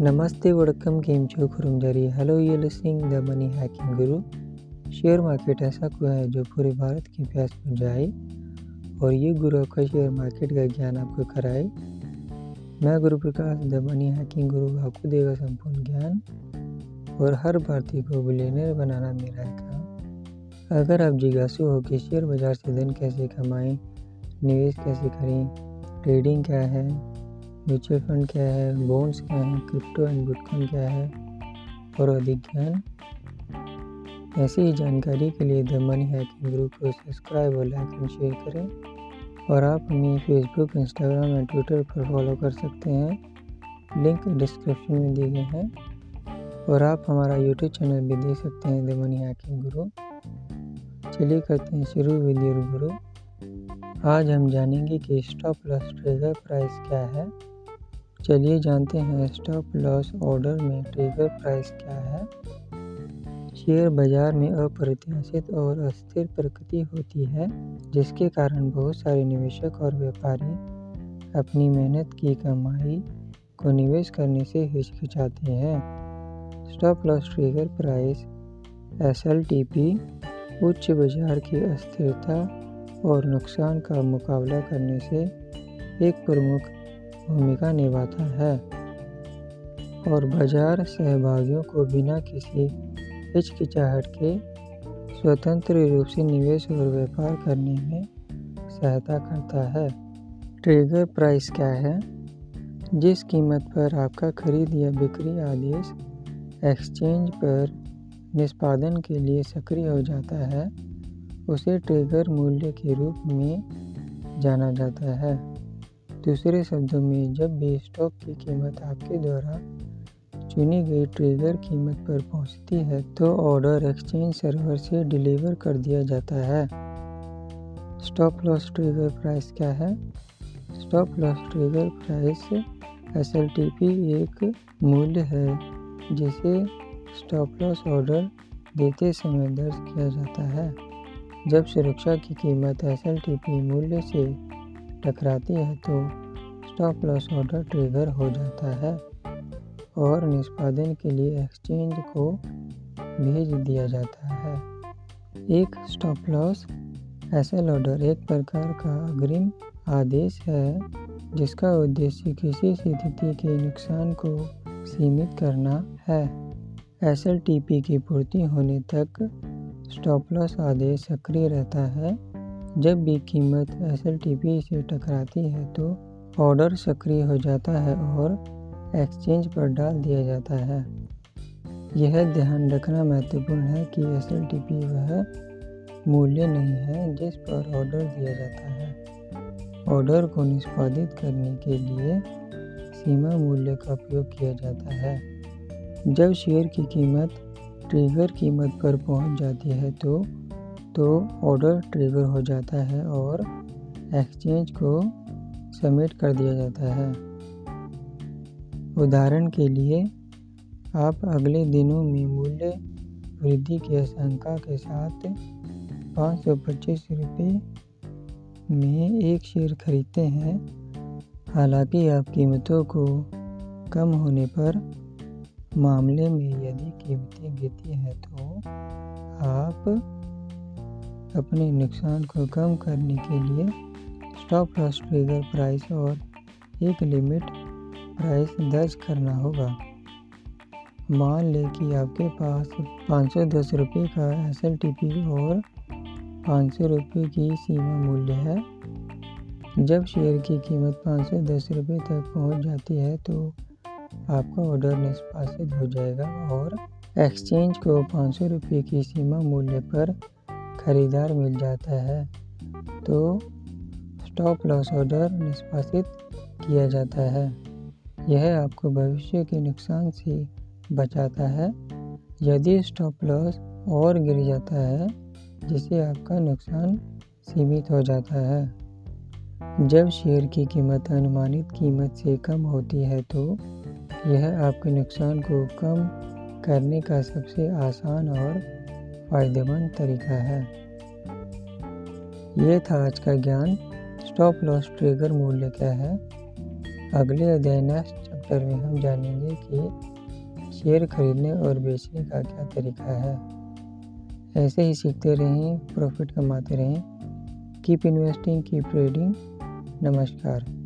नमस्ते वड़कम केम छो खुरुमजारी। Hello you listening the money hacking guru share market ऐसा कुआ है जो पूरे भारत की प्यास बुझाए और ये गुरु आपका शेयर मार्केट का ज्ञान आपको कराए। मैं गुरु प्रकाश द मनी हैकिंग गुरु आपको देगा संपूर्ण ज्ञान और हर भारतीय को बिलियनर बनाना मेरा काम। अगर आप जिज्ञासु हो कि शेयर बाज़ार से धन कैसे कमाएँ, निवेश कैसे करें ट्रेडिंग क्या है म्यूचुअल फंड क्या है? बॉन्ड्स क्या हैं? क्रिप्टो एंड बिटकॉइन क्या है? और अधिक ज्ञान? ऐसी ही जानकारी के लिए द मनी हैकिंग ग्रुप को सब्सक्राइब और लाइक एंड शेयर करें। और आप हमें फेसबुक, इंस्टाग्राम एंड ट्विटर पर फॉलो कर सकते हैं। लिंक डिस्क्रिप्शन में दिए गए हैं। और आप हमारा यूट्यूब चैनल भी देख सकते हैं, द मनी हैकिंग गुरु चलिए करते हैं शुरू विद गुरु आज हम जानेंगे कि स्टॉप लॉस ट्रिगर प्राइस क्या है। चलिए जानते हैं स्टॉप लॉस ऑर्डर में ट्रिगर प्राइस क्या है। शेयर बाज़ार में अप्रत्याशित और अस्थिर प्रकृति होती है, जिसके कारण बहुत सारे निवेशक और व्यापारी अपनी मेहनत की कमाई को निवेश करने से हिचकिचाते हैं। Stop loss trigger price SLTP उच्च बाज़ार की अस्थिरता और नुकसान का मुकाबला करने से एक प्रमुख भूमिका निभाता है और बाज़ार सहभागियों को बिना किसी हिचकिचाहट के स्वतंत्र रूप से निवेश और व्यापार करने में सहायता करता है। ट्रिगर प्राइस क्या है? जिस कीमत पर आपका खरीद या बिक्री आदेश एक्सचेंज पर निष्पादन के लिए सक्रिय हो जाता है, उसे ट्रिगर मूल्य के रूप में जाना जाता है। दूसरे शब्दों में, जब भी स्टॉक की कीमत आपके द्वारा चुनी गई ट्रिगर कीमत पर पहुँचती है तो ऑर्डर एक्सचेंज सर्वर से डिलीवर कर दिया जाता है। स्टॉप लॉस ट्रिगर प्राइस क्या है? Stop loss trigger price SLTP एक मूल्य है, जिसे स्टॉप लॉस ऑर्डर देते समय दर्ज किया जाता है। जब सुरक्षा की कीमत एसएलटीपी मूल्य से टकराती है तो स्टॉप लॉस ऑर्डर ट्रिगर हो जाता है और निष्पादन के लिए एक्सचेंज को भेज दिया जाता है। एक स्टॉप लॉस एल ऑर्डर एक प्रकार का अग्रिम आदेश है, जिसका उद्देश्य किसी स्थिति के नुकसान को सीमित करना है। एस एल टी पी की पूर्ति होने तक स्टॉप लॉस आदेश सक्रिय रहता है। जब भी कीमत एसएलटीपी से टकराती है तो ऑर्डर सक्रिय हो जाता है और एक्सचेंज पर डाल दिया जाता है। यह ध्यान रखना महत्वपूर्ण है कि एसएलटीपी वह मूल्य नहीं है जिस पर ऑर्डर दिया जाता है। ऑर्डर को निष्पादित करने के लिए सीमा मूल्य का उपयोग किया जाता है। जब शेयर की कीमत ट्रिगर कीमत पर पहुँच जाती है तो तो ऑर्डर ट्रिगर हो जाता है और एक्सचेंज को सबमिट कर दिया जाता है। उदाहरण के लिए, आप अगले दिनों में मूल्य वृद्धि की आशंका के साथ पाँच सौ पच्चीस रुपये में एक शेयर खरीदते हैं। हालाँकि आप कीमतों को कम होने पर मामले में यदि कीमतें गिरती हैं तो आप अपने नुकसान को कम करने के लिए स्टॉप लॉस ट्रिगर प्राइस और एक लिमिट प्राइस दर्ज करना होगा। मान लें कि आपके पास पाँच सौ दस रुपये का एस एल टी पी और पाँच सौ रुपये की सीमा मूल्य है। जब शेयर की कीमत पाँच सौ दस रुपये तक पहुँच जाती है तो आपका ऑर्डर निष्पादित हो जाएगा और एक्सचेंज को पाँच सौ रुपये की सीमा मूल्य पर खरीदार मिल जाता है तो स्टॉप लॉस ऑर्डर निष्पादित किया जाता है। यह आपको भविष्य के नुकसान से बचाता है। यदि स्टॉप लॉस और गिर जाता है, जिससे आपका नुकसान सीमित हो जाता है। जब शेयर की कीमत अनुमानित कीमत से कम होती है तो यह आपके नुकसान को कम करने का सबसे आसान और फ़ायदेमंद तरीका है। यह था आज का ज्ञान। स्टॉप लॉस ट्रिगर मूल्य क्या है? अगले अध्याय नेक्स्ट चैप्टर में हम जानेंगे कि शेयर खरीदने और बेचने का क्या तरीका है। ऐसे ही सीखते रहें प्रॉफिट कमाते रहें। कीप इन्वेस्टिंग कीप ट्रेडिंग नमस्कार।